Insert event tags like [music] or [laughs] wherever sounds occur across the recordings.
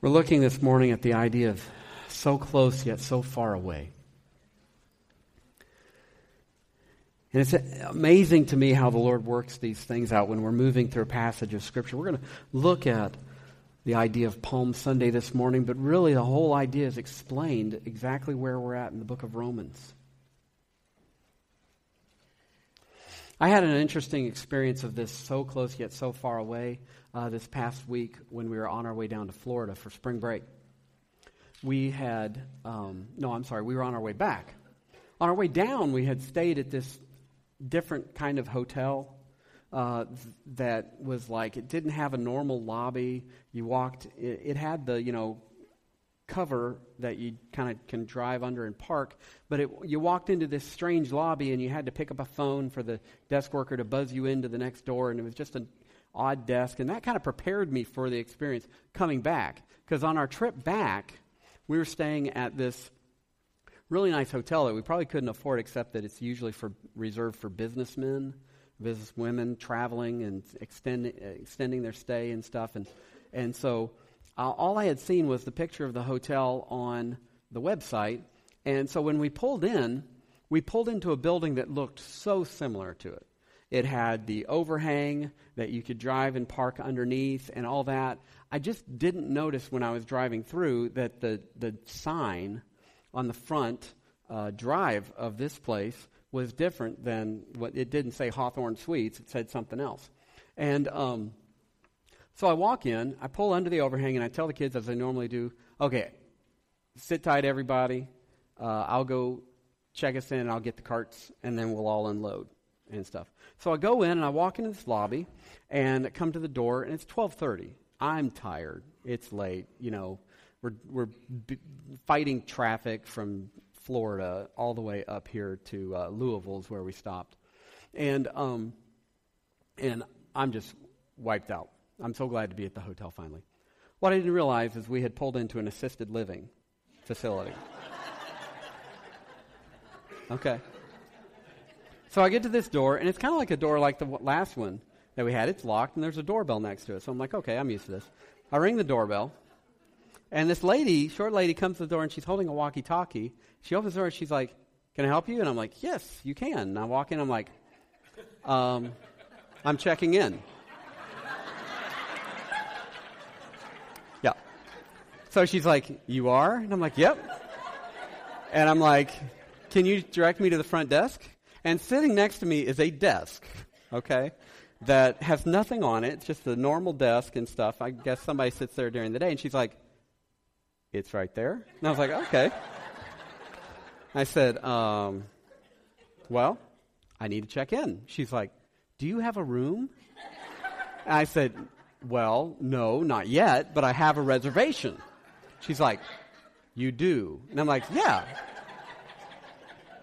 We're looking this morning at the idea of so close yet so far away. And it's amazing to me how the Lord works these things out when we're moving through a passage of Scripture. We're going to look at the idea of Palm Sunday this morning, but really the whole idea is explained exactly where we're at in the book of Romans. I had an interesting experience of this so close yet so far away uh, this past week when we were on our way down to Florida for spring break. We had, um, no, I'm sorry, we were on our way back. On our way down, we had stayed at this different kind of hotel uh, that was like, it didn't have a normal lobby. You walked, it, it had the, you know, cover that you kind of can drive under and park. But it, you walked into this strange lobby and you had to pick up a phone for the desk worker to buzz you into the next door, and it was just an odd desk. And that kind of prepared me for the experience coming back. Because on our trip back, we were staying at this really nice hotel that we probably couldn't afford, except that it's usually for reserved for businessmen, businesswomen traveling and extending extending their stay and stuff. And and so uh, all I had seen was the picture of the hotel on the website. And so when we pulled in, we pulled into a building that looked so similar to it. It had the overhang that you could drive and park underneath and all that. I just didn't notice when I was driving through that the, the sign on the front uh, drive of this place was different than what it didn't say Hawthorn Suites, it said something else. And um, so I walk in, I pull under the overhang, and I tell the kids, as I normally do, okay, sit tight, everybody. Uh, I'll go check us in, and I'll get the carts, and then we'll all unload and stuff. So I go in, and I walk into this lobby, and I come to the door, and it's 1230. I'm tired. It's late. You know, we're, we're b- fighting traffic from Florida all the way up here to uh, Louisville is where we stopped. And, um, and I'm just wiped out. I'm so glad to be at the hotel finally. What I didn't realize is we had pulled into an assisted living facility. [laughs] Okay. So I get to this door, and it's kind of like a door like the last one that we had. It's locked, and there's a doorbell next to it. So I'm like, okay, I'm used to this. I ring the doorbell, and this lady, short lady, comes to the door, and she's holding a walkie-talkie. She opens the door, and she's like, "Can I help you?" And I'm like, "Yes, you can." And I walk in, I'm like, um, "I'm checking in." [laughs] Yeah. So she's like, You are? And I'm like, Yep. And I'm like, Can you direct me to the front desk? And sitting next to me is a desk, okay, that has nothing on it, just a normal desk and stuff. I guess somebody sits there during the day. And she's like, It's right there. And I was like, Okay. I said, um, Well, I need to check in. She's like, Do you have a room? And I said, Well, no, not yet, but I have a reservation. She's like, You do? And I'm like, Yeah.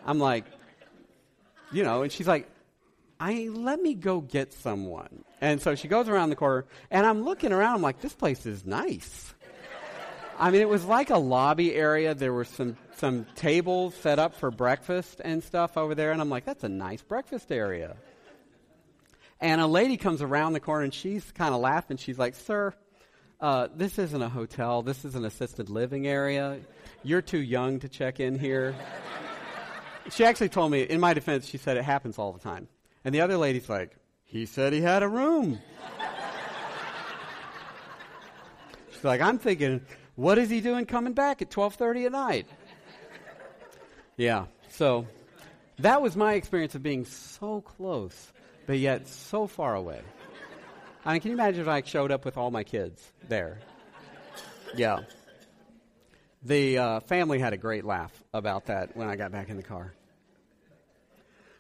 I'm like, You know, and she's like, I let me go get someone. And so she goes around the corner, and I'm looking around. I'm like, This place is nice. I mean, it was like a lobby area. There were some some tables set up for breakfast and stuff over there, and I'm like, that's a nice breakfast area. And a lady comes around the corner, and she's kind of laughing. She's like, "Sir, uh, this isn't a hotel. This is an assisted living area. You're too young to check in here. She actually told me, in my defense, she said it happens all the time. And the other lady's like, he said he had a room. She's like, I'm thinking, what is he doing coming back at 12:30 at night? yeah. So that was my experience of being so close, but yet so far away. I mean, can you imagine if I showed up with all my kids there? Yeah. The uh, family had a great laugh about that when I got back in the car.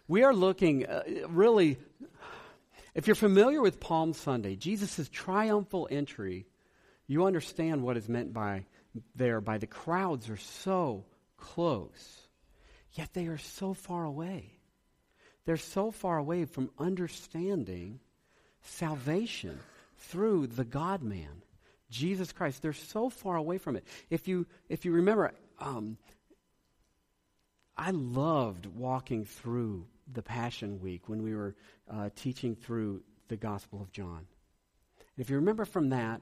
We are looking uh, really, if you're familiar with Palm Sunday, Jesus' triumphal entry, you understand what is meant by there by the crowds are so close, yet they are so far away. They're so far away from understanding salvation through the God man, Jesus Christ. They're so far away from it. If you, if you remember, um, I loved walking through the Passion Week when we were uh, teaching through the Gospel of John. If you remember from that,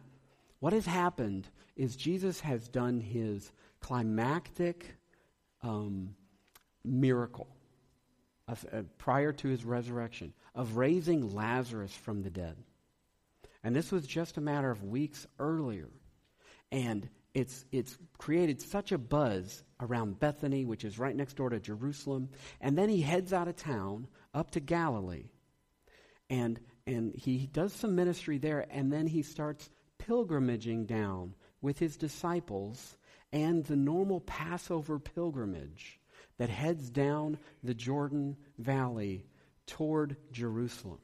What has happened is Jesus has done his climactic um, miracle uh, prior to his resurrection of raising Lazarus from the dead. And this was just a matter of weeks earlier. And it's, it's created such a buzz around Bethany, which is right next door to Jerusalem. And then he heads out of town up to Galilee. And, and he does some ministry there. And then he starts pilgrimaging down with his disciples and the normal Passover pilgrimage that heads down the Jordan Valley toward Jerusalem.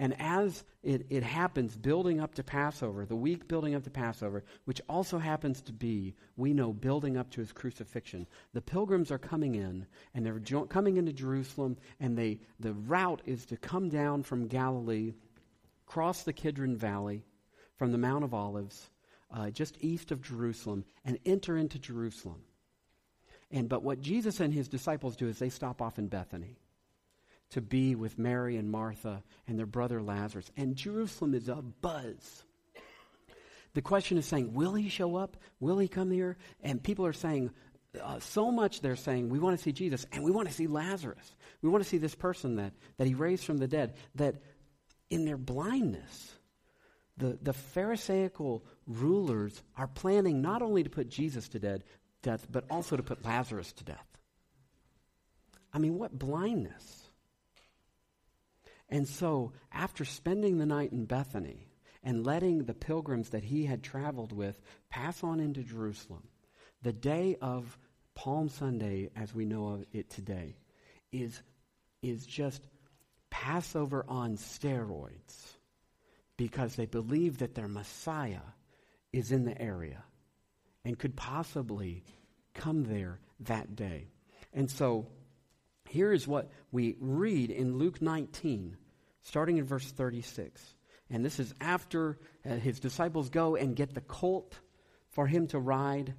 And as it, it happens, building up to Passover, the week building up to Passover, which also happens to be, we know, building up to his crucifixion, the pilgrims are coming in, and they're jo- coming into Jerusalem, and they, the route is to come down from Galilee, cross the Kidron Valley from the Mount of Olives, uh, just east of Jerusalem, and enter into Jerusalem. And but what Jesus and his disciples do is they stop off in Bethany to be with Mary and Martha and their brother Lazarus. And Jerusalem is a buzz. The question is saying, will he show up? Will he come here? And people are saying, uh, so much they're saying, we want to see Jesus and we want to see Lazarus. We want to see this person that, that he raised from the dead. That in their blindness, the, the Pharisaical rulers are planning not only to put Jesus to dead, death, but also to put Lazarus to death. I mean, what blindness. And so, after spending the night in Bethany and letting the pilgrims that he had traveled with pass on into Jerusalem, the day of Palm Sunday, as we know of it today, is, is just Passover on steroids because they believe that their Messiah is in the area and could possibly come there that day. And so, here is what we read in Luke 19, starting in verse 36. And this is after uh, his disciples go and get the colt for him to ride.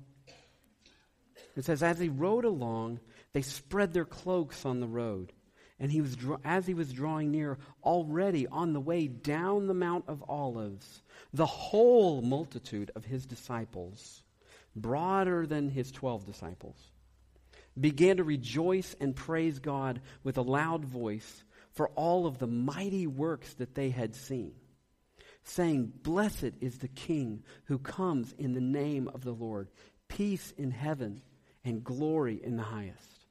It says, As he rode along, they spread their cloaks on the road. And he was, as he was drawing near, already on the way down the Mount of Olives, the whole multitude of his disciples, broader than his twelve disciples, began to rejoice and praise God with a loud voice for all of the mighty works that they had seen, saying, Blessed is the King who comes in the name of the Lord, peace in heaven and glory in the highest.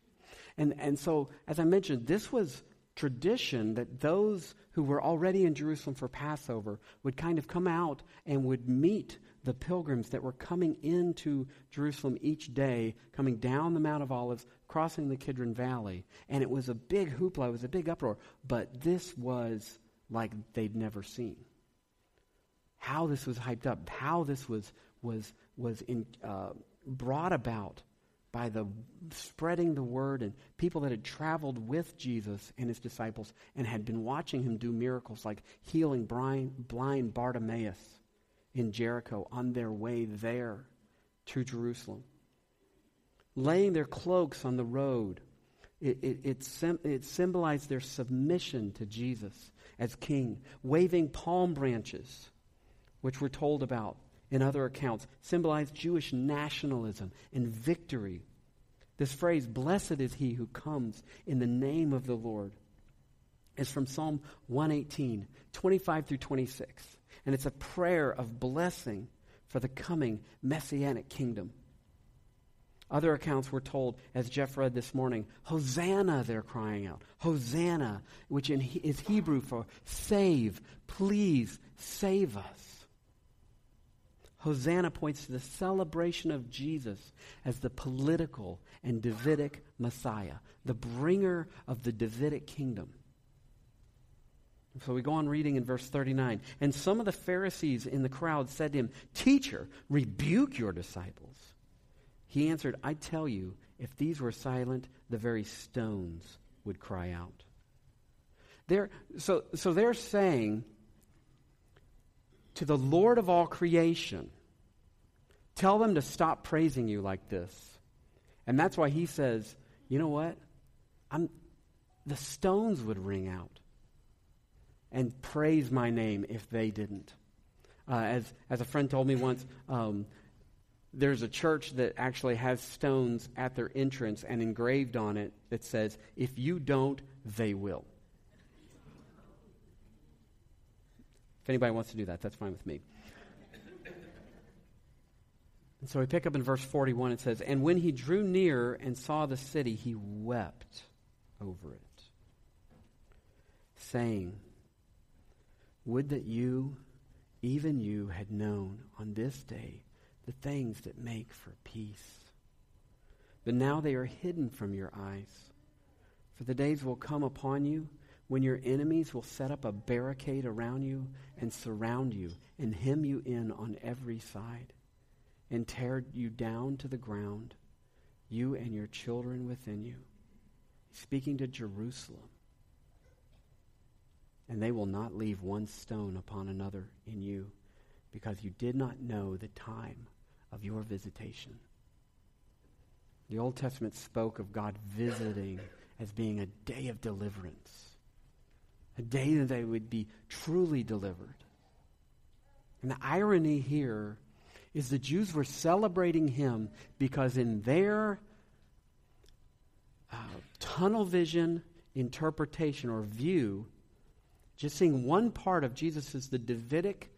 And, and so, as I mentioned, this was tradition that those who were already in Jerusalem for Passover would kind of come out and would meet the pilgrims that were coming into Jerusalem each day, coming down the Mount of Olives, crossing the Kidron Valley. And it was a big hoopla, it was a big uproar. But this was like they'd never seen. How this was hyped up, how this was, was, was in, uh, brought about by the spreading the word and people that had traveled with Jesus and his disciples and had been watching him do miracles like healing blind, blind Bartimaeus in Jericho on their way there to Jerusalem. Laying their cloaks on the road, it, it, it, it symbolized their submission to Jesus as king. Waving palm branches, which we're told about in other accounts, symbolized Jewish nationalism and victory. This phrase, blessed is he who comes in the name of the Lord, is from Psalm 118, 25 through 26. And it's a prayer of blessing for the coming messianic kingdom. Other accounts were told, as Jeff read this morning, Hosanna, they're crying out. Hosanna, which in, is Hebrew for save, please save us. Hosanna points to the celebration of Jesus as the political and Davidic Messiah, the bringer of the Davidic kingdom. So we go on reading in verse 39. And some of the Pharisees in the crowd said to him, Teacher, rebuke your disciples. He answered, I tell you, if these were silent, the very stones would cry out. They're, so, so they're saying to the Lord of all creation, tell them to stop praising you like this. And that's why he says, you know what? I'm, the stones would ring out and praise my name if they didn't. Uh, as, as a friend told me once, um, there's a church that actually has stones at their entrance and engraved on it that says, If you don't, they will. If anybody wants to do that, that's fine with me. And so we pick up in verse 41, it says, And when he drew near and saw the city, he wept over it, saying, Would that you, even you, had known on this day the things that make for peace. But now they are hidden from your eyes. For the days will come upon you when your enemies will set up a barricade around you and surround you and hem you in on every side and tear you down to the ground, you and your children within you. Speaking to Jerusalem. And they will not leave one stone upon another in you, because you did not know the time of your visitation. The Old Testament spoke of God visiting as being a day of deliverance, a day that they would be truly delivered. And the irony here is the Jews were celebrating him because in their uh, tunnel vision interpretation or view, just seeing one part of Jesus as the Davidic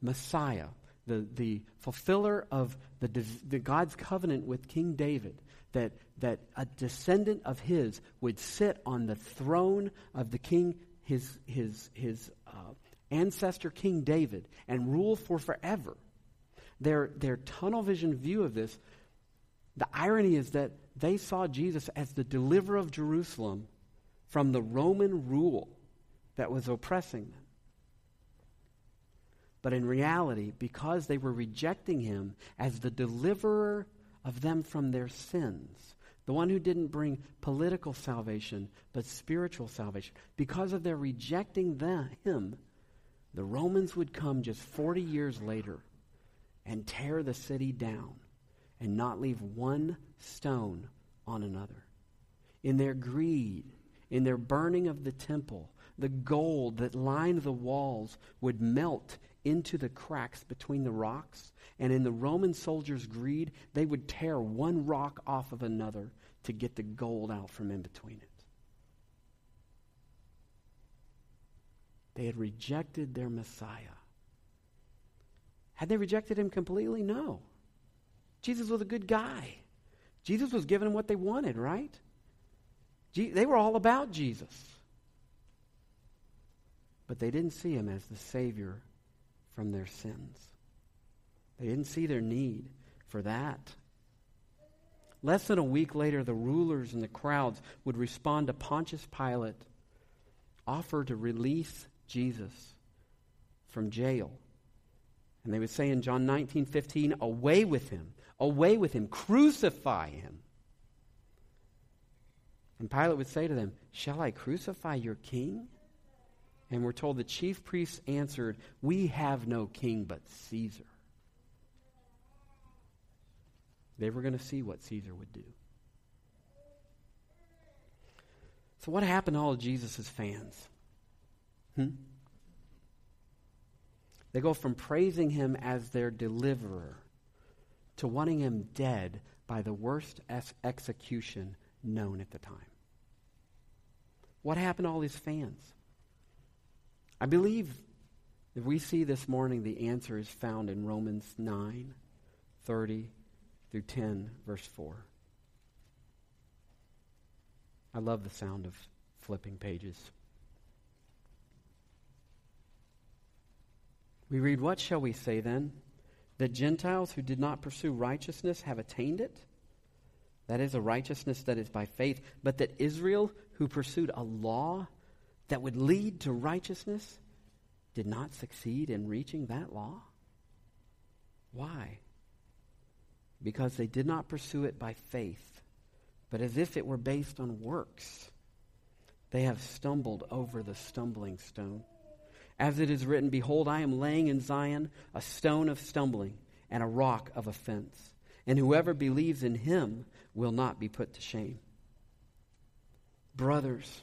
Messiah, the, the fulfiller of the, the God's covenant with King David, that, that a descendant of his would sit on the throne of the king, his, his, his uh, ancestor King David, and rule for forever. Their, their tunnel vision view of this, the irony is that they saw Jesus as the deliverer of Jerusalem from the Roman rule that was oppressing them. But in reality, because they were rejecting him as the deliverer of them from their sins, the one who didn't bring political salvation, but spiritual salvation, because of their rejecting them, him, the Romans would come just 40 years later and tear the city down and not leave one stone on another. In their greed, in their burning of the temple, the gold that lined the walls would melt into the cracks between the rocks. And in the Roman soldiers' greed, they would tear one rock off of another to get the gold out from in between it. They had rejected their Messiah. Had they rejected him completely? No. Jesus was a good guy. Jesus was giving them what they wanted, right? they were all about Jesus. But they didn't see him as the Savior from their sins. They didn't see their need for that. Less than a week later, the rulers and the crowds would respond to Pontius Pilate, offer to release Jesus from jail and they would say in John 19, 15, away with him, away with him, crucify him. And Pilate would say to them, Shall I crucify your king? And we're told the chief priests answered, We have no king but Caesar. They were going to see what Caesar would do. So, what happened to all of Jesus' fans? Hmm? They go from praising him as their deliverer to wanting him dead by the worst ex- execution known at the time. What happened to all these fans? I believe if we see this morning, the answer is found in Romans 9 30 through 10, verse 4. I love the sound of flipping pages. We read, What shall we say then? That Gentiles who did not pursue righteousness have attained it? That is a righteousness that is by faith. But that Israel, who pursued a law that would lead to righteousness, did not succeed in reaching that law? Why? Because they did not pursue it by faith, but as if it were based on works. They have stumbled over the stumbling stone. As it is written, Behold, I am laying in Zion a stone of stumbling and a rock of offense, and whoever believes in him will not be put to shame. Brothers,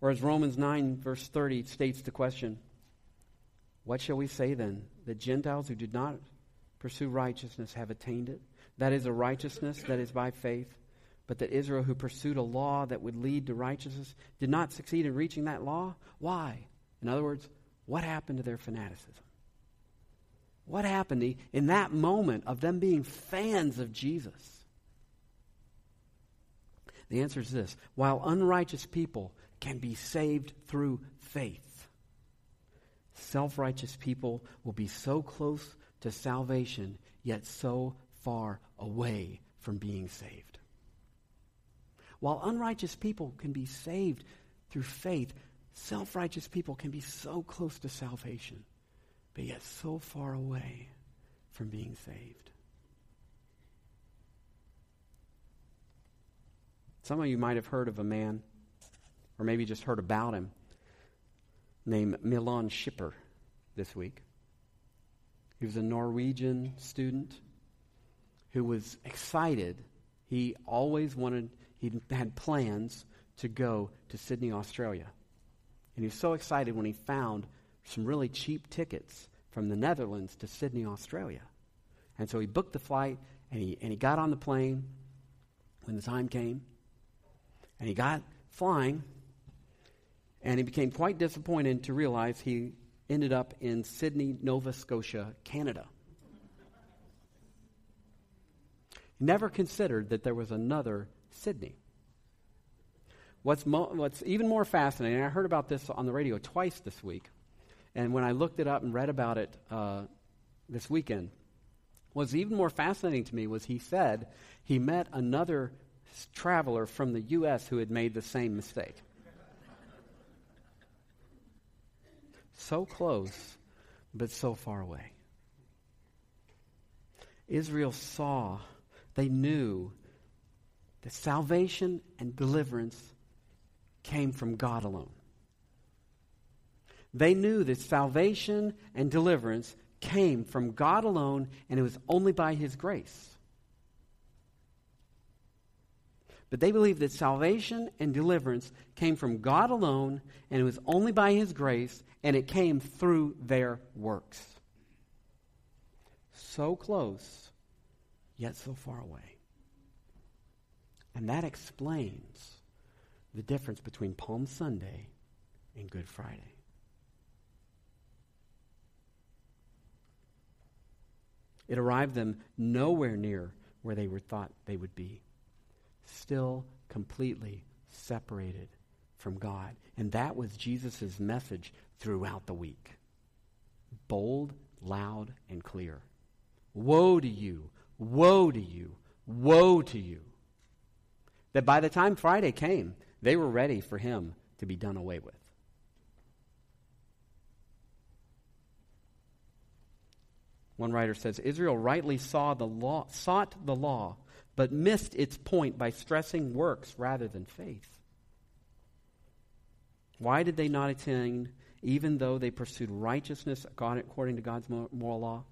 Or as Romans 9, verse 30 states the question What shall we say then? The Gentiles who did not pursue righteousness have attained it? That is a righteousness that is by faith. But that Israel, who pursued a law that would lead to righteousness, did not succeed in reaching that law? Why? In other words, what happened to their fanaticism? What happened in that moment of them being fans of Jesus? The answer is this while unrighteous people can be saved through faith, self righteous people will be so close to salvation, yet so far away from being saved. While unrighteous people can be saved through faith, self righteous people can be so close to salvation but yet so far away from being saved. Some of you might have heard of a man, or maybe just heard about him, named Milan Schipper this week. He was a Norwegian student who was excited. He always wanted, he had plans to go to Sydney, Australia. And he was so excited when he found some really cheap tickets from the Netherlands to Sydney, Australia. And so he booked the flight and he, and he got on the plane when the time came. And he got flying. And he became quite disappointed to realize he ended up in Sydney, Nova Scotia, Canada. Never considered that there was another Sydney. What's, mo- what's even more fascinating, I heard about this on the radio twice this week, and when I looked it up and read about it uh, this weekend, what's even more fascinating to me was he said he met another traveler from the U.S. who had made the same mistake. So close, but so far away. Israel saw, they knew that salvation and deliverance came from God alone. They knew that salvation and deliverance came from God alone, and it was only by His grace. But they believed that salvation and deliverance came from God alone, and it was only by His grace, and it came through their works. So close, yet so far away. And that explains the difference between Palm Sunday and Good Friday. It arrived them nowhere near where they were thought they would be. Still completely separated from God. And that was Jesus' message throughout the week. Bold, loud, and clear. Woe to you! Woe to you! Woe to you! That by the time Friday came, they were ready for him to be done away with. One writer says Israel rightly saw the law, sought the law, but missed its point by stressing works rather than faith. Why did they not attain, even though they pursued righteousness according to God's moral law?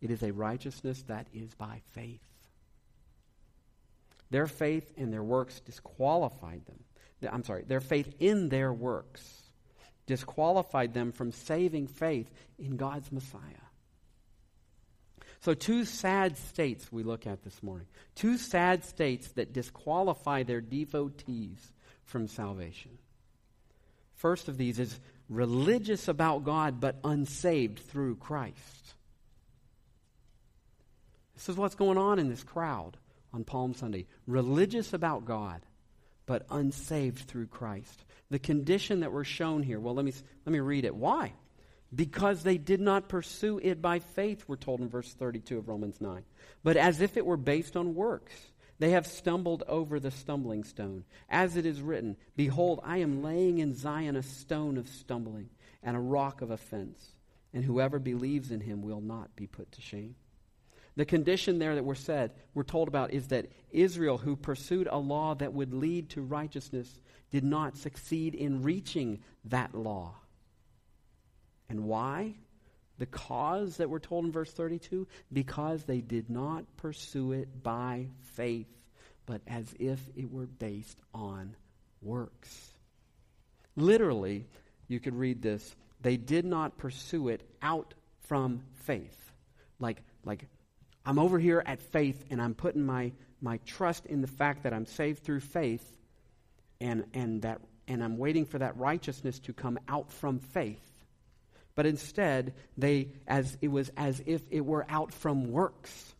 It is a righteousness that is by faith. Their faith in their works disqualified them. I'm sorry, their faith in their works disqualified them from saving faith in God's Messiah. So, two sad states we look at this morning. Two sad states that disqualify their devotees from salvation. First of these is religious about God but unsaved through Christ. This is what's going on in this crowd on Palm Sunday. Religious about God but unsaved through Christ. The condition that we're shown here, well, let me, let me read it. Why? Because they did not pursue it by faith, we're told in verse 32 of Romans 9, but as if it were based on works. They have stumbled over the stumbling stone. As it is written, Behold, I am laying in Zion a stone of stumbling and a rock of offense, and whoever believes in him will not be put to shame. The condition there that we're said, we're told about is that Israel, who pursued a law that would lead to righteousness, did not succeed in reaching that law. And why? The cause that we're told in verse 32 because they did not pursue it by faith, but as if it were based on works. Literally, you could read this they did not pursue it out from faith. Like, like I'm over here at faith and I'm putting my, my trust in the fact that I'm saved through faith and, and, that, and I'm waiting for that righteousness to come out from faith. But instead, they, as, it was as if it were out from works,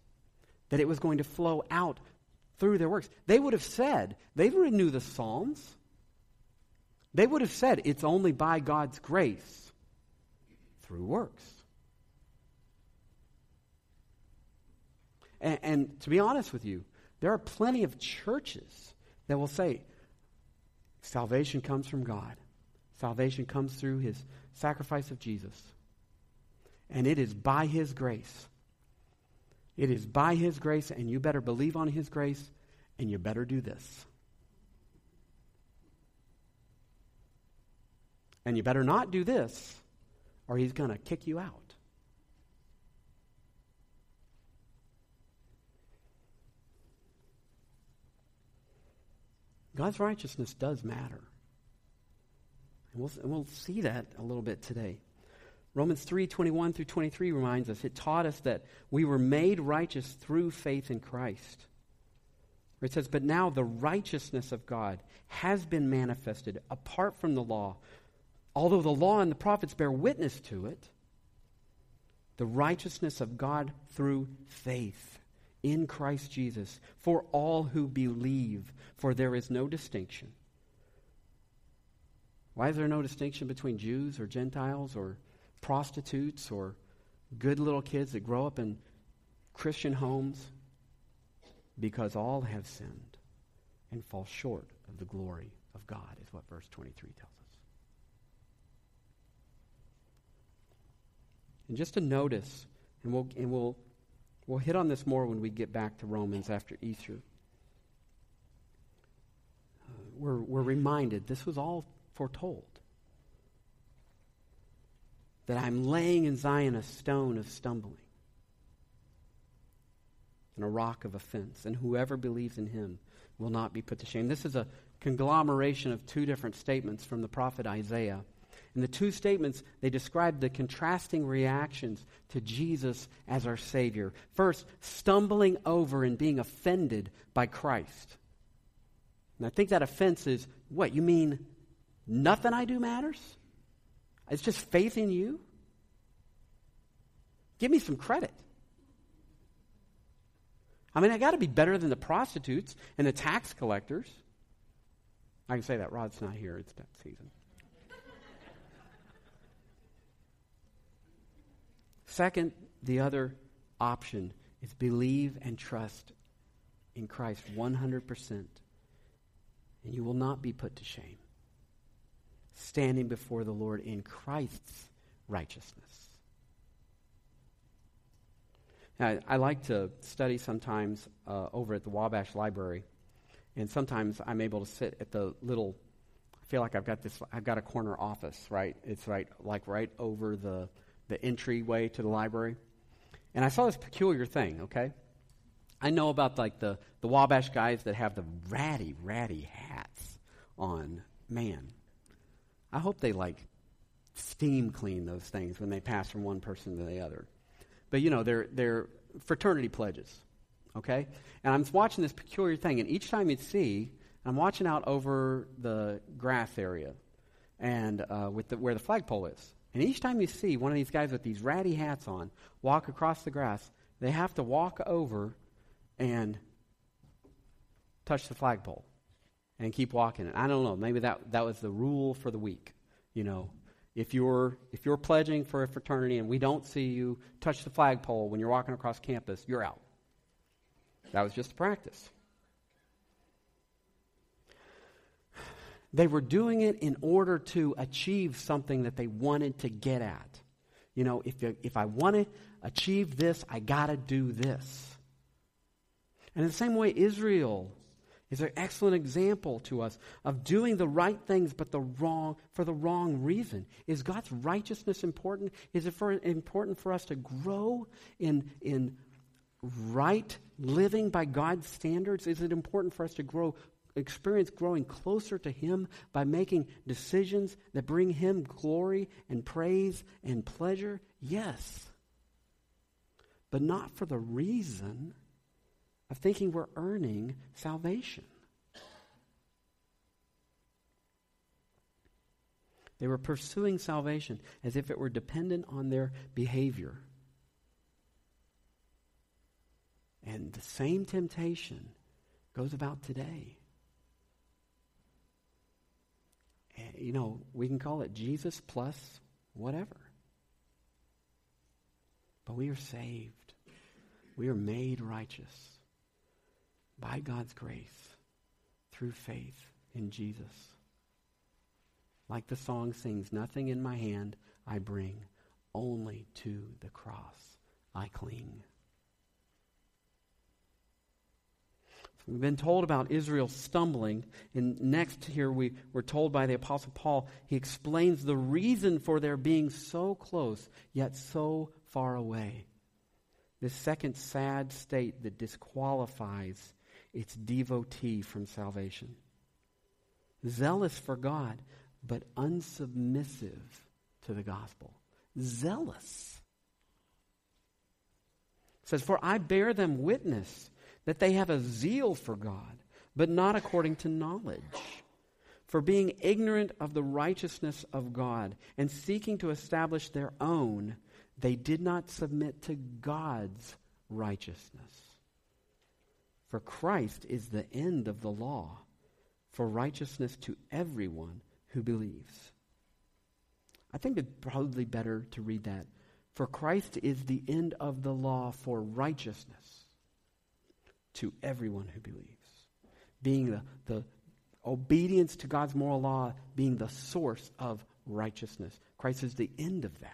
that it was going to flow out through their works. They would have said, they knew the Psalms. They would have said, it's only by God's grace through works. And, and, to be honest with you, there are plenty of churches that will say salvation comes from God. Salvation comes through his sacrifice of Jesus. And it is by his grace. It is by his grace, and you better believe on his grace, and you better do this. And you better not do this, or he's going to kick you out. God's righteousness does matter. And we'll, and we'll see that a little bit today. Romans 3 21 through 23 reminds us, it taught us that we were made righteous through faith in Christ. It says, But now the righteousness of God has been manifested apart from the law. Although the law and the prophets bear witness to it, the righteousness of God through faith in Christ Jesus for all who believe, for there is no distinction. Why is there no distinction between Jews or Gentiles or prostitutes or good little kids that grow up in Christian homes? Because all have sinned and fall short of the glory of God, is what verse 23 tells us. And just to notice, and we'll, and we'll We'll hit on this more when we get back to Romans after Easter. Uh, we're, we're reminded this was all foretold. That I'm laying in Zion a stone of stumbling and a rock of offense, and whoever believes in him will not be put to shame. This is a conglomeration of two different statements from the prophet Isaiah. In the two statements, they describe the contrasting reactions to Jesus as our Savior. First, stumbling over and being offended by Christ. And I think that offense is what? You mean nothing I do matters? It's just faith in you? Give me some credit. I mean, I got to be better than the prostitutes and the tax collectors. I can say that. Rod's not here. It's that season. Second, the other option is believe and trust in Christ 100%, and you will not be put to shame. Standing before the Lord in Christ's righteousness. Now, I like to study sometimes uh, over at the Wabash Library, and sometimes I'm able to sit at the little. I feel like I've got this. I've got a corner office, right? It's right, like right over the the entryway to the library. And I saw this peculiar thing, okay? I know about like the, the Wabash guys that have the ratty, ratty hats on. Man, I hope they like steam clean those things when they pass from one person to the other. But you know, they're, they're fraternity pledges, okay? And I'm watching this peculiar thing, and each time you see, I'm watching out over the grass area and uh, with the, where the flagpole is. And each time you see one of these guys with these ratty hats on walk across the grass, they have to walk over and touch the flagpole and keep walking. I don't know, maybe that, that was the rule for the week. You know, if you're, if you're pledging for a fraternity and we don't see you touch the flagpole when you're walking across campus, you're out. That was just a practice. They were doing it in order to achieve something that they wanted to get at. You know, if, if I want to achieve this, I got to do this. And in the same way, Israel is an excellent example to us of doing the right things but the wrong for the wrong reason. Is God's righteousness important? Is it for, important for us to grow in, in right living by God's standards? Is it important for us to grow experience growing closer to Him by making decisions that bring Him glory and praise and pleasure? Yes. But not for the reason of thinking we're earning salvation. They were pursuing salvation as if it were dependent on their behavior. And the same temptation goes about today. Eh, you know, we can call it Jesus plus whatever. But we are saved. We are made righteous by God's grace through faith in Jesus. Like the song sings, nothing in my hand I bring, only to the cross I cling. We've been told about Israel stumbling. And next, here we, we're told by the Apostle Paul, he explains the reason for their being so close, yet so far away. This second sad state that disqualifies its devotee from salvation. Zealous for God, but unsubmissive to the gospel. Zealous. It says, For I bear them witness that they have a zeal for God, but not according to knowledge. For being ignorant of the righteousness of God and seeking to establish their own, they did not submit to God's righteousness. For Christ is the end of the law for righteousness to everyone who believes. I think it's probably better to read that. For Christ is the end of the law for righteousness to everyone who believes. Being the, the obedience to God's moral law being the source of righteousness. Christ is the end of that.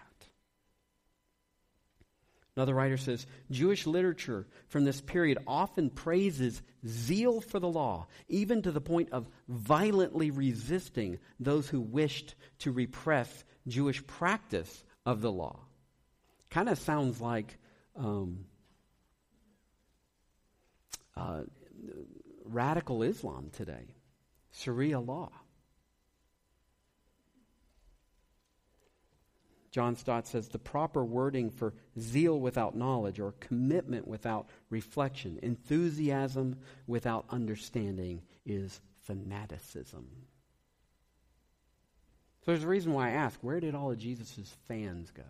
Another writer says Jewish literature from this period often praises zeal for the law, even to the point of violently resisting those who wished to repress Jewish practice of the law. Kind of sounds like um, uh, radical Islam today, Sharia law. John Stott says the proper wording for zeal without knowledge or commitment without reflection, enthusiasm without understanding is fanaticism. So there's a reason why I ask where did all of Jesus' fans go?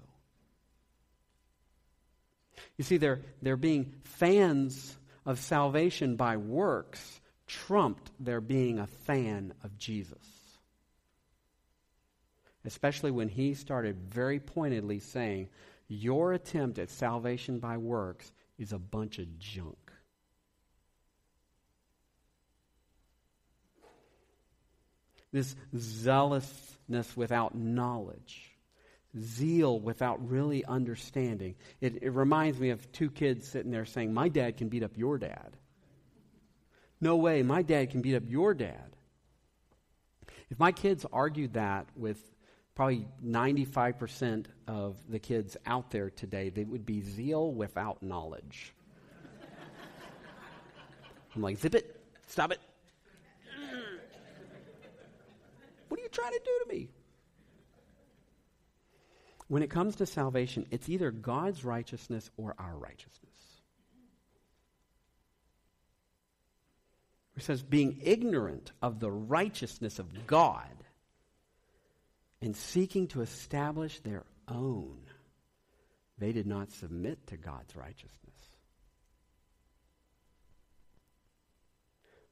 You see, they're, they're being fans of salvation by works trumped their being a fan of Jesus especially when he started very pointedly saying, Your attempt at salvation by works is a bunch of junk. This zealousness without knowledge, zeal without really understanding. It, it reminds me of two kids sitting there saying, My dad can beat up your dad. No way, my dad can beat up your dad. If my kids argued that with probably 95% of the kids out there today, they would be zeal without knowledge. I'm like, zip it, stop it. [clears throat] What are you trying to do to me? When it comes to salvation, it's either God's righteousness or our righteousness. It says, being ignorant of the righteousness of God and seeking to establish their own, they did not submit to God's righteousness.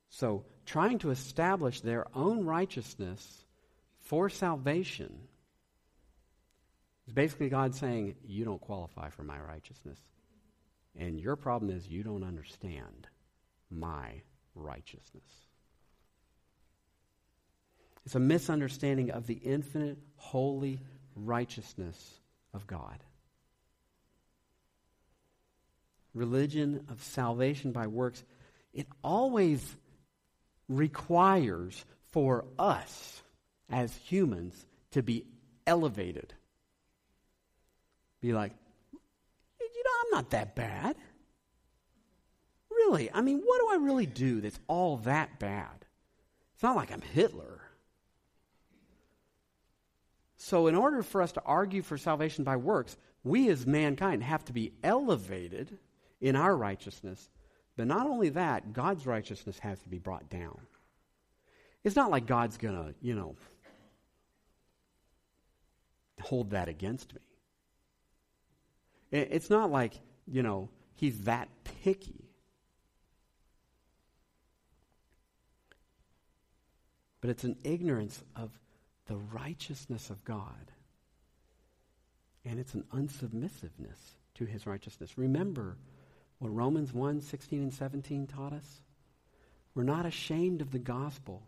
So, trying to establish their own righteousness for salvation is basically God saying, You don't qualify for my righteousness. And your problem is you don't understand my righteousness. It's a misunderstanding of the infinite, holy righteousness of God. religion of salvation by works, it always requires for us as humans to be elevated. Be like, you know, I'm not that bad. Really? I mean, what do I really do that's all that bad? It's not like I'm Hitler. So, in order for us to argue for salvation by works, we as mankind have to be elevated in our righteousness. But not only that, God's righteousness has to be brought down. It's not like God's going to, you know, hold that against me. It's not like, you know, he's that picky. But it's an ignorance of the righteousness of God. And it's an unsubmissiveness to his righteousness. Remember what Romans 1 16 and 17 taught us? We're not ashamed of the gospel.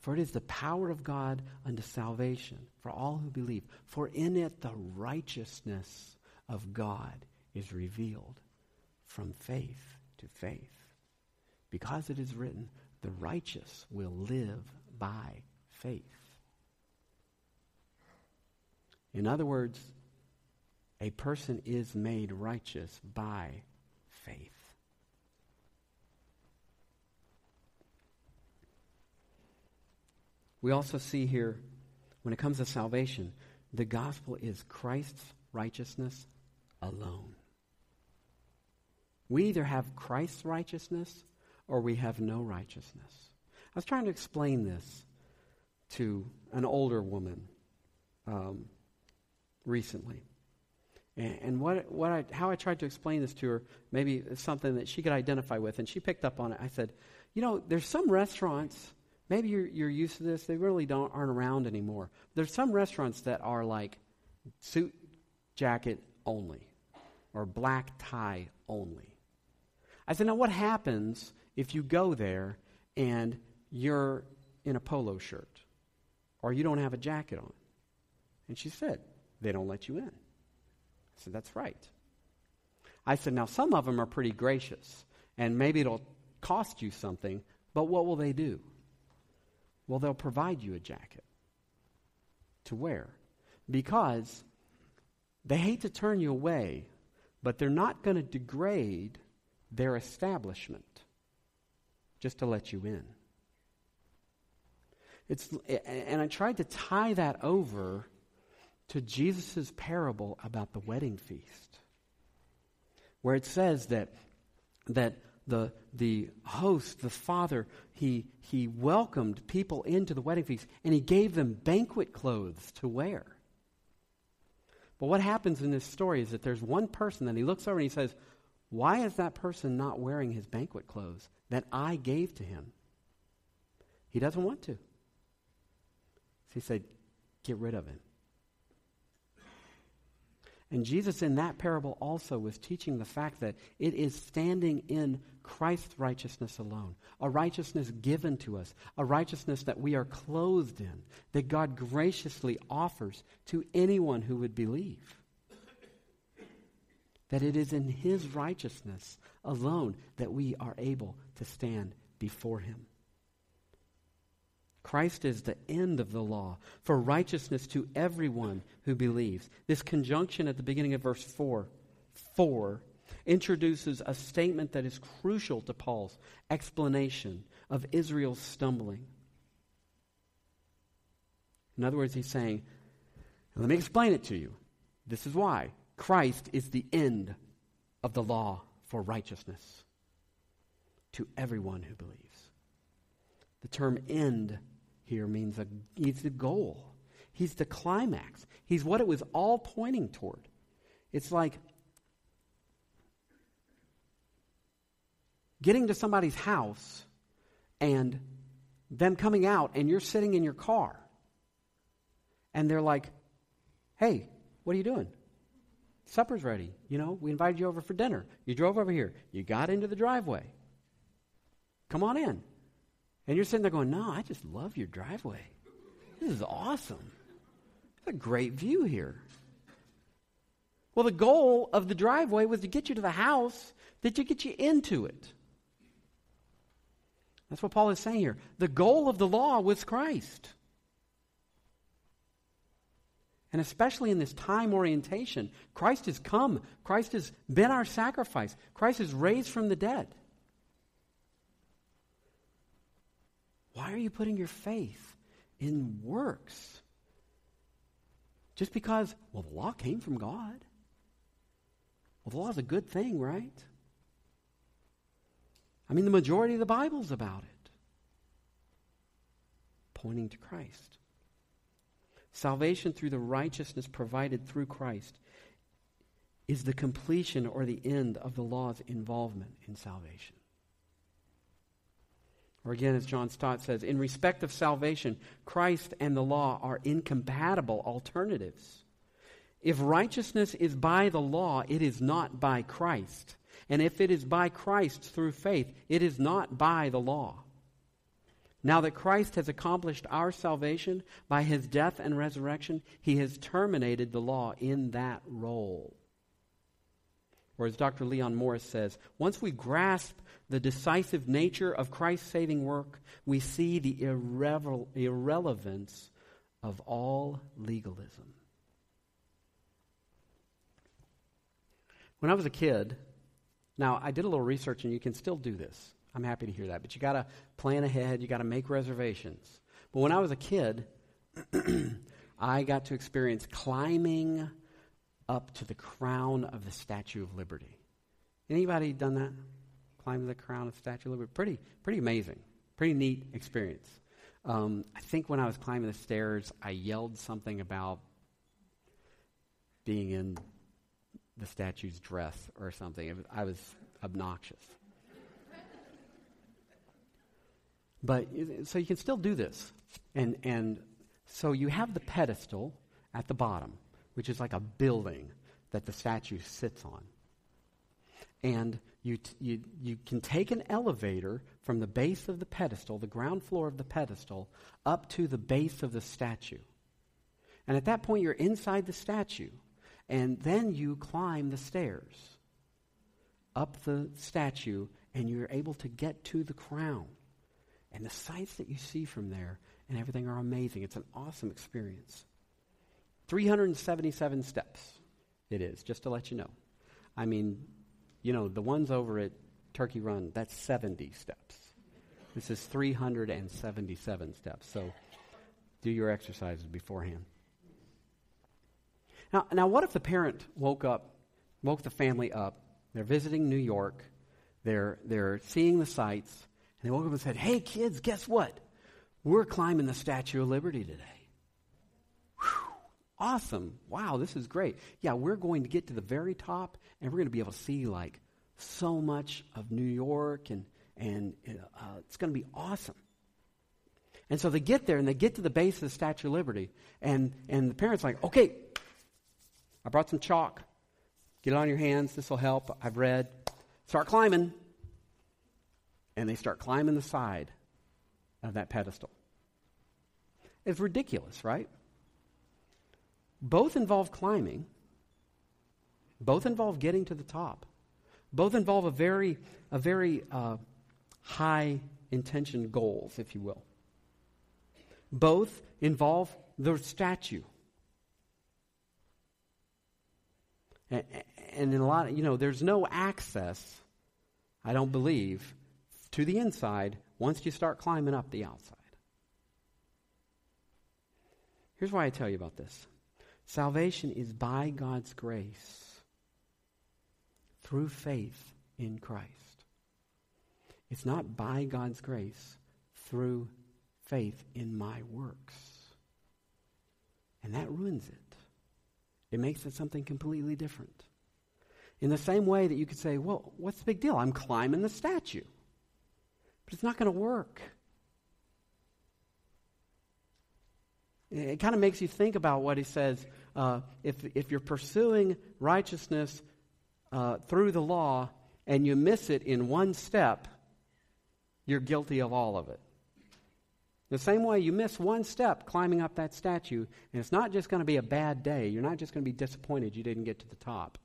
For it is the power of God unto salvation for all who believe. For in it the righteousness of God is revealed from faith to faith. Because it is written, the righteous will live by faith. In other words, a person is made righteous by faith. We also see here, when it comes to salvation, the gospel is Christ's righteousness alone. We either have Christ's righteousness or we have no righteousness. I was trying to explain this to an older woman um, recently. And, and what, what I, how I tried to explain this to her, maybe something that she could identify with, and she picked up on it. I said, You know, there's some restaurants, maybe you're, you're used to this, they really don't, aren't around anymore. There's some restaurants that are like suit jacket only or black tie only. I said, Now, what happens if you go there and you're in a polo shirt or you don't have a jacket on? And she said, they don't let you in. I said, that's right. I said, now some of them are pretty gracious and maybe it'll cost you something, but what will they do? Well, they'll provide you a jacket to wear because they hate to turn you away, but they're not going to degrade their establishment just to let you in. It's, and I tried to tie that over to Jesus' parable about the wedding feast, where it says that, that the, the host, the father, he, he welcomed people into the wedding feast and he gave them banquet clothes to wear. But what happens in this story is that there's one person that he looks over and he says, Why is that person not wearing his banquet clothes? that I gave to him. He doesn't want to. So he said, Get rid of him. And Jesus, in that parable, also was teaching the fact that it is standing in Christ's righteousness alone, a righteousness given to us, a righteousness that we are clothed in, that God graciously offers to anyone who would believe. That it is in His righteousness alone that we are able to stand before him. Christ is the end of the law for righteousness to everyone who believes. This conjunction at the beginning of verse 4, 4 introduces a statement that is crucial to Paul's explanation of Israel's stumbling. In other words, he's saying, let me explain it to you. This is why Christ is the end of the law for righteousness to everyone who believes. The term end here means a, he's the goal. He's the climax. He's what it was all pointing toward. It's like getting to somebody's house and them coming out and you're sitting in your car and they're like, hey, what are you doing? Supper's ready. You know, we invited you over for dinner. You drove over here. You got into the driveway. Come on in. And you're sitting there going, No, I just love your driveway. This is awesome. It's a great view here. Well, the goal of the driveway was to get you to the house, that to get you into it. That's what Paul is saying here. The goal of the law was Christ. And especially in this time orientation, Christ has come. Christ has been our sacrifice. Christ is raised from the dead. Why are you putting your faith in works? Just because, well, the law came from God. Well, the law is a good thing, right? I mean, the majority of the Bible's about it, pointing to Christ. Salvation through the righteousness provided through Christ is the completion or the end of the law's involvement in salvation. Or again, as John Stott says, in respect of salvation, Christ and the law are incompatible alternatives. If righteousness is by the law, it is not by Christ. And if it is by Christ through faith, it is not by the law. Now that Christ has accomplished our salvation by his death and resurrection, he has terminated the law in that role. Or as Dr. Leon Morris says, once we grasp the decisive nature of Christ's saving work, we see the irrelevance of all legalism. When I was a kid, now I did a little research and you can still do this. I'm happy to hear that. But you got to plan ahead, you got to make reservations. But when I was a kid, [clears throat] I got to experience climbing up to the crown of the Statue of Liberty. Anybody done that? Climbing the crown of the Statue of Liberty? Pretty, pretty amazing. Pretty neat experience. Um, I think when I was climbing the stairs, I yelled something about being in the statue's dress or something. Was, I was obnoxious. But so you can still do this. And, and so you have the pedestal at the bottom, which is like a building that the statue sits on. And you, t- you, you can take an elevator from the base of the pedestal, the ground floor of the pedestal, up to the base of the statue. And at that point, you're inside the statue. And then you climb the stairs up the statue, and you're able to get to the crown. And the sights that you see from there and everything are amazing. It's an awesome experience. 377 steps it is, just to let you know. I mean, you know, the ones over at Turkey Run, that's 70 steps. This is 377 steps. So do your exercises beforehand. Now, now, what if the parent woke up, woke the family up? They're visiting New York. They're, they're seeing the sights. And they woke up and said, Hey, kids, guess what? We're climbing the Statue of Liberty today. Awesome. Wow, this is great. Yeah, we're going to get to the very top, and we're going to be able to see, like, so much of New York, and, and uh, it's going to be awesome. And so they get there, and they get to the base of the Statue of Liberty, and, and the parents like, Okay, I brought some chalk. Get it on your hands. This will help. I've read. Start climbing. And they start climbing the side of that pedestal. It's ridiculous, right? Both involve climbing, both involve getting to the top, both involve a very, a very uh, high intention goals, if you will. Both involve the statue. And, in a lot of, you know, there's no access, I don't believe, to the inside once you start climbing up the outside. Here's why I tell you about this salvation is by God's grace through faith in Christ. It's not by God's grace through faith in my works. And that ruins it. It makes it something completely different. In the same way that you could say, well, what's the big deal? I'm climbing the statue. But it's not going to work. It kind of makes you think about what he says. Uh, if, if you're pursuing righteousness uh, through the law and you miss it in one step, you're guilty of all of it. The same way you miss one step climbing up that statue, and it's not just going to be a bad day. You're not just going to be disappointed you didn't get to the top.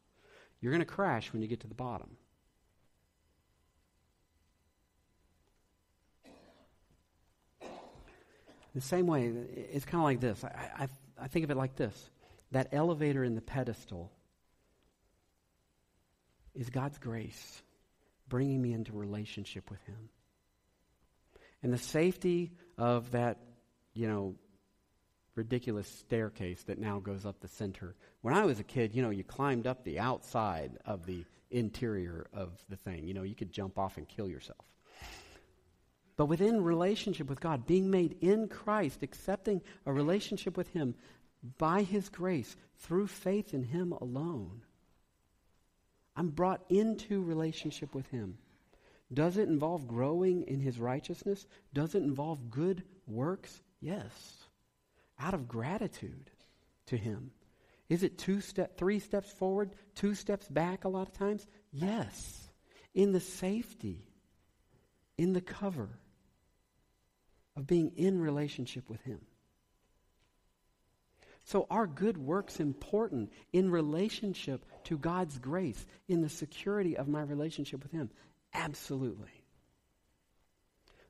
You're going to crash when you get to the bottom. The same way, it's kind of like this. I, I, I think of it like this that elevator in the pedestal is God's grace bringing me into relationship with Him. And the safety of that, you know, ridiculous staircase that now goes up the center. When I was a kid, you know, you climbed up the outside of the interior of the thing. You know, you could jump off and kill yourself. But within relationship with God, being made in Christ, accepting a relationship with Him by His grace through faith in Him alone, I'm brought into relationship with Him. Does it involve growing in His righteousness? Does it involve good works? Yes. Out of gratitude to Him. Is it two step, three steps forward, two steps back a lot of times? Yes. In the safety, in the cover of being in relationship with Him. So, our good works important in relationship to God's grace, in the security of my relationship with Him? Absolutely.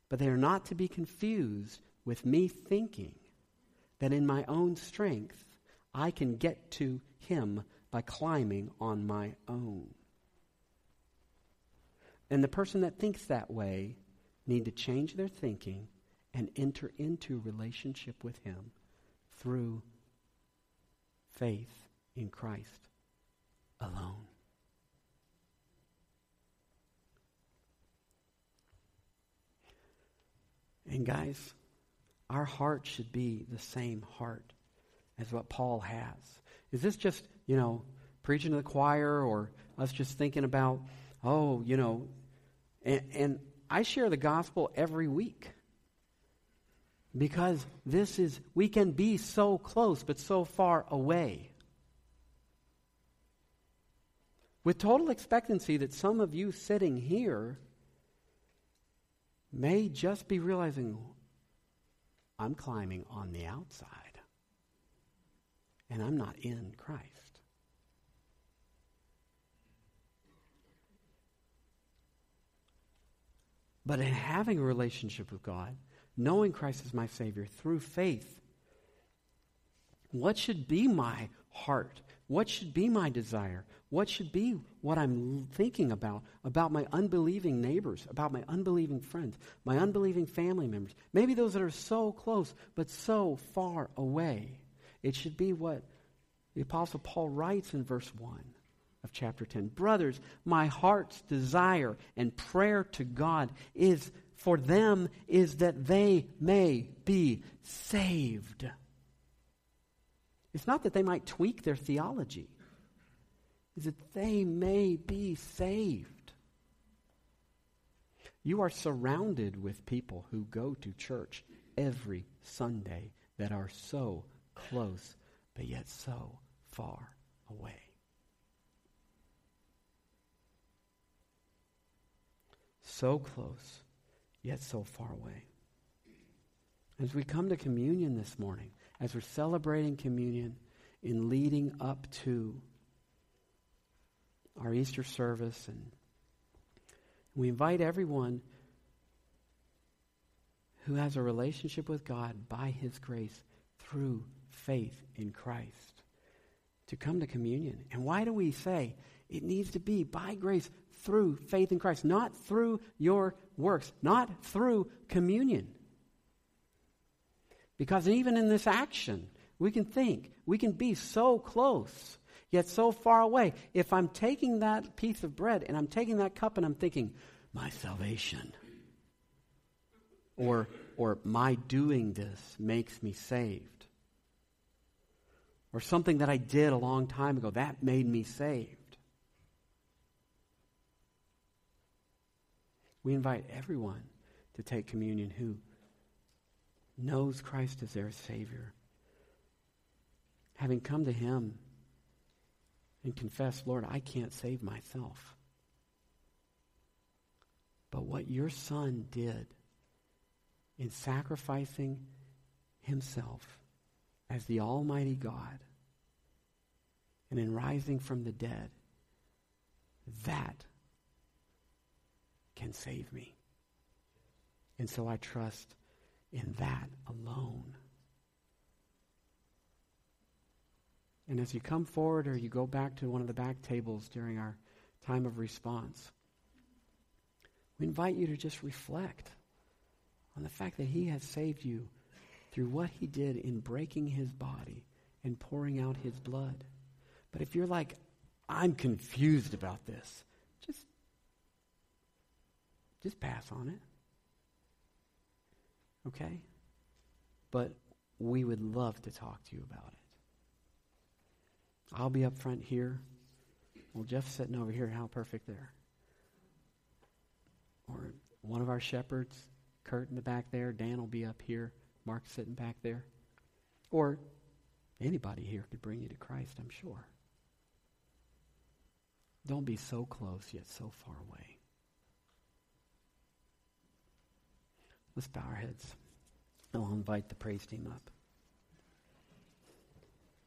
But they are not to be confused with me thinking that in my own strength I can get to Him by climbing on my own. And the person that thinks that way need to change their thinking and enter into relationship with Him through faith in Christ alone. And guys, our heart should be the same heart as what Paul has. Is this just, you know, preaching to the choir or us just thinking about, oh, you know, and, and I share the gospel every week. Because this is, we can be so close but so far away. With total expectancy that some of you sitting here may just be realizing, I'm climbing on the outside and I'm not in Christ. But in having a relationship with God, knowing Christ as my Savior through faith, what should be my heart? What should be my desire? What should be what I'm thinking about, about my unbelieving neighbors, about my unbelieving friends, my unbelieving family members? Maybe those that are so close but so far away. It should be what the Apostle Paul writes in verse 1 of chapter 10. Brothers, my heart's desire and prayer to God is for them is that they may be saved. It's not that they might tweak their theology, it's that they may be saved. You are surrounded with people who go to church every Sunday that are so close, but yet so far away. So close, yet so far away. As we come to communion this morning, as we're celebrating communion in leading up to our Easter service, and we invite everyone who has a relationship with God by His grace through faith in Christ to come to communion. And why do we say it needs to be by grace through faith in Christ, not through your works, not through communion. Because even in this action, we can think, we can be so close, yet so far away. If I'm taking that piece of bread and I'm taking that cup and I'm thinking, my salvation, or, or my doing this makes me saved, or something that I did a long time ago, that made me saved. We invite everyone to take communion who knows Christ as their Savior. Having come to Him and confess, Lord, I can't save myself. But what your Son did in sacrificing himself as the Almighty God and in rising from the dead, that can save me. And so I trust in that alone. And as you come forward or you go back to one of the back tables during our time of response, we invite you to just reflect on the fact that He has saved you through what He did in breaking His body and pouring out His blood. But if you're like, I'm confused about this, just, just pass on it. Okay? But we would love to talk to you about it. I'll be up front here. Well, Jeff's sitting over here. How perfect there. Or one of our shepherds, Kurt in the back there. Dan will be up here. Mark's sitting back there. Or anybody here could bring you to Christ, I'm sure. Don't be so close yet so far away. Let's bow our heads. I'll invite the praise team up.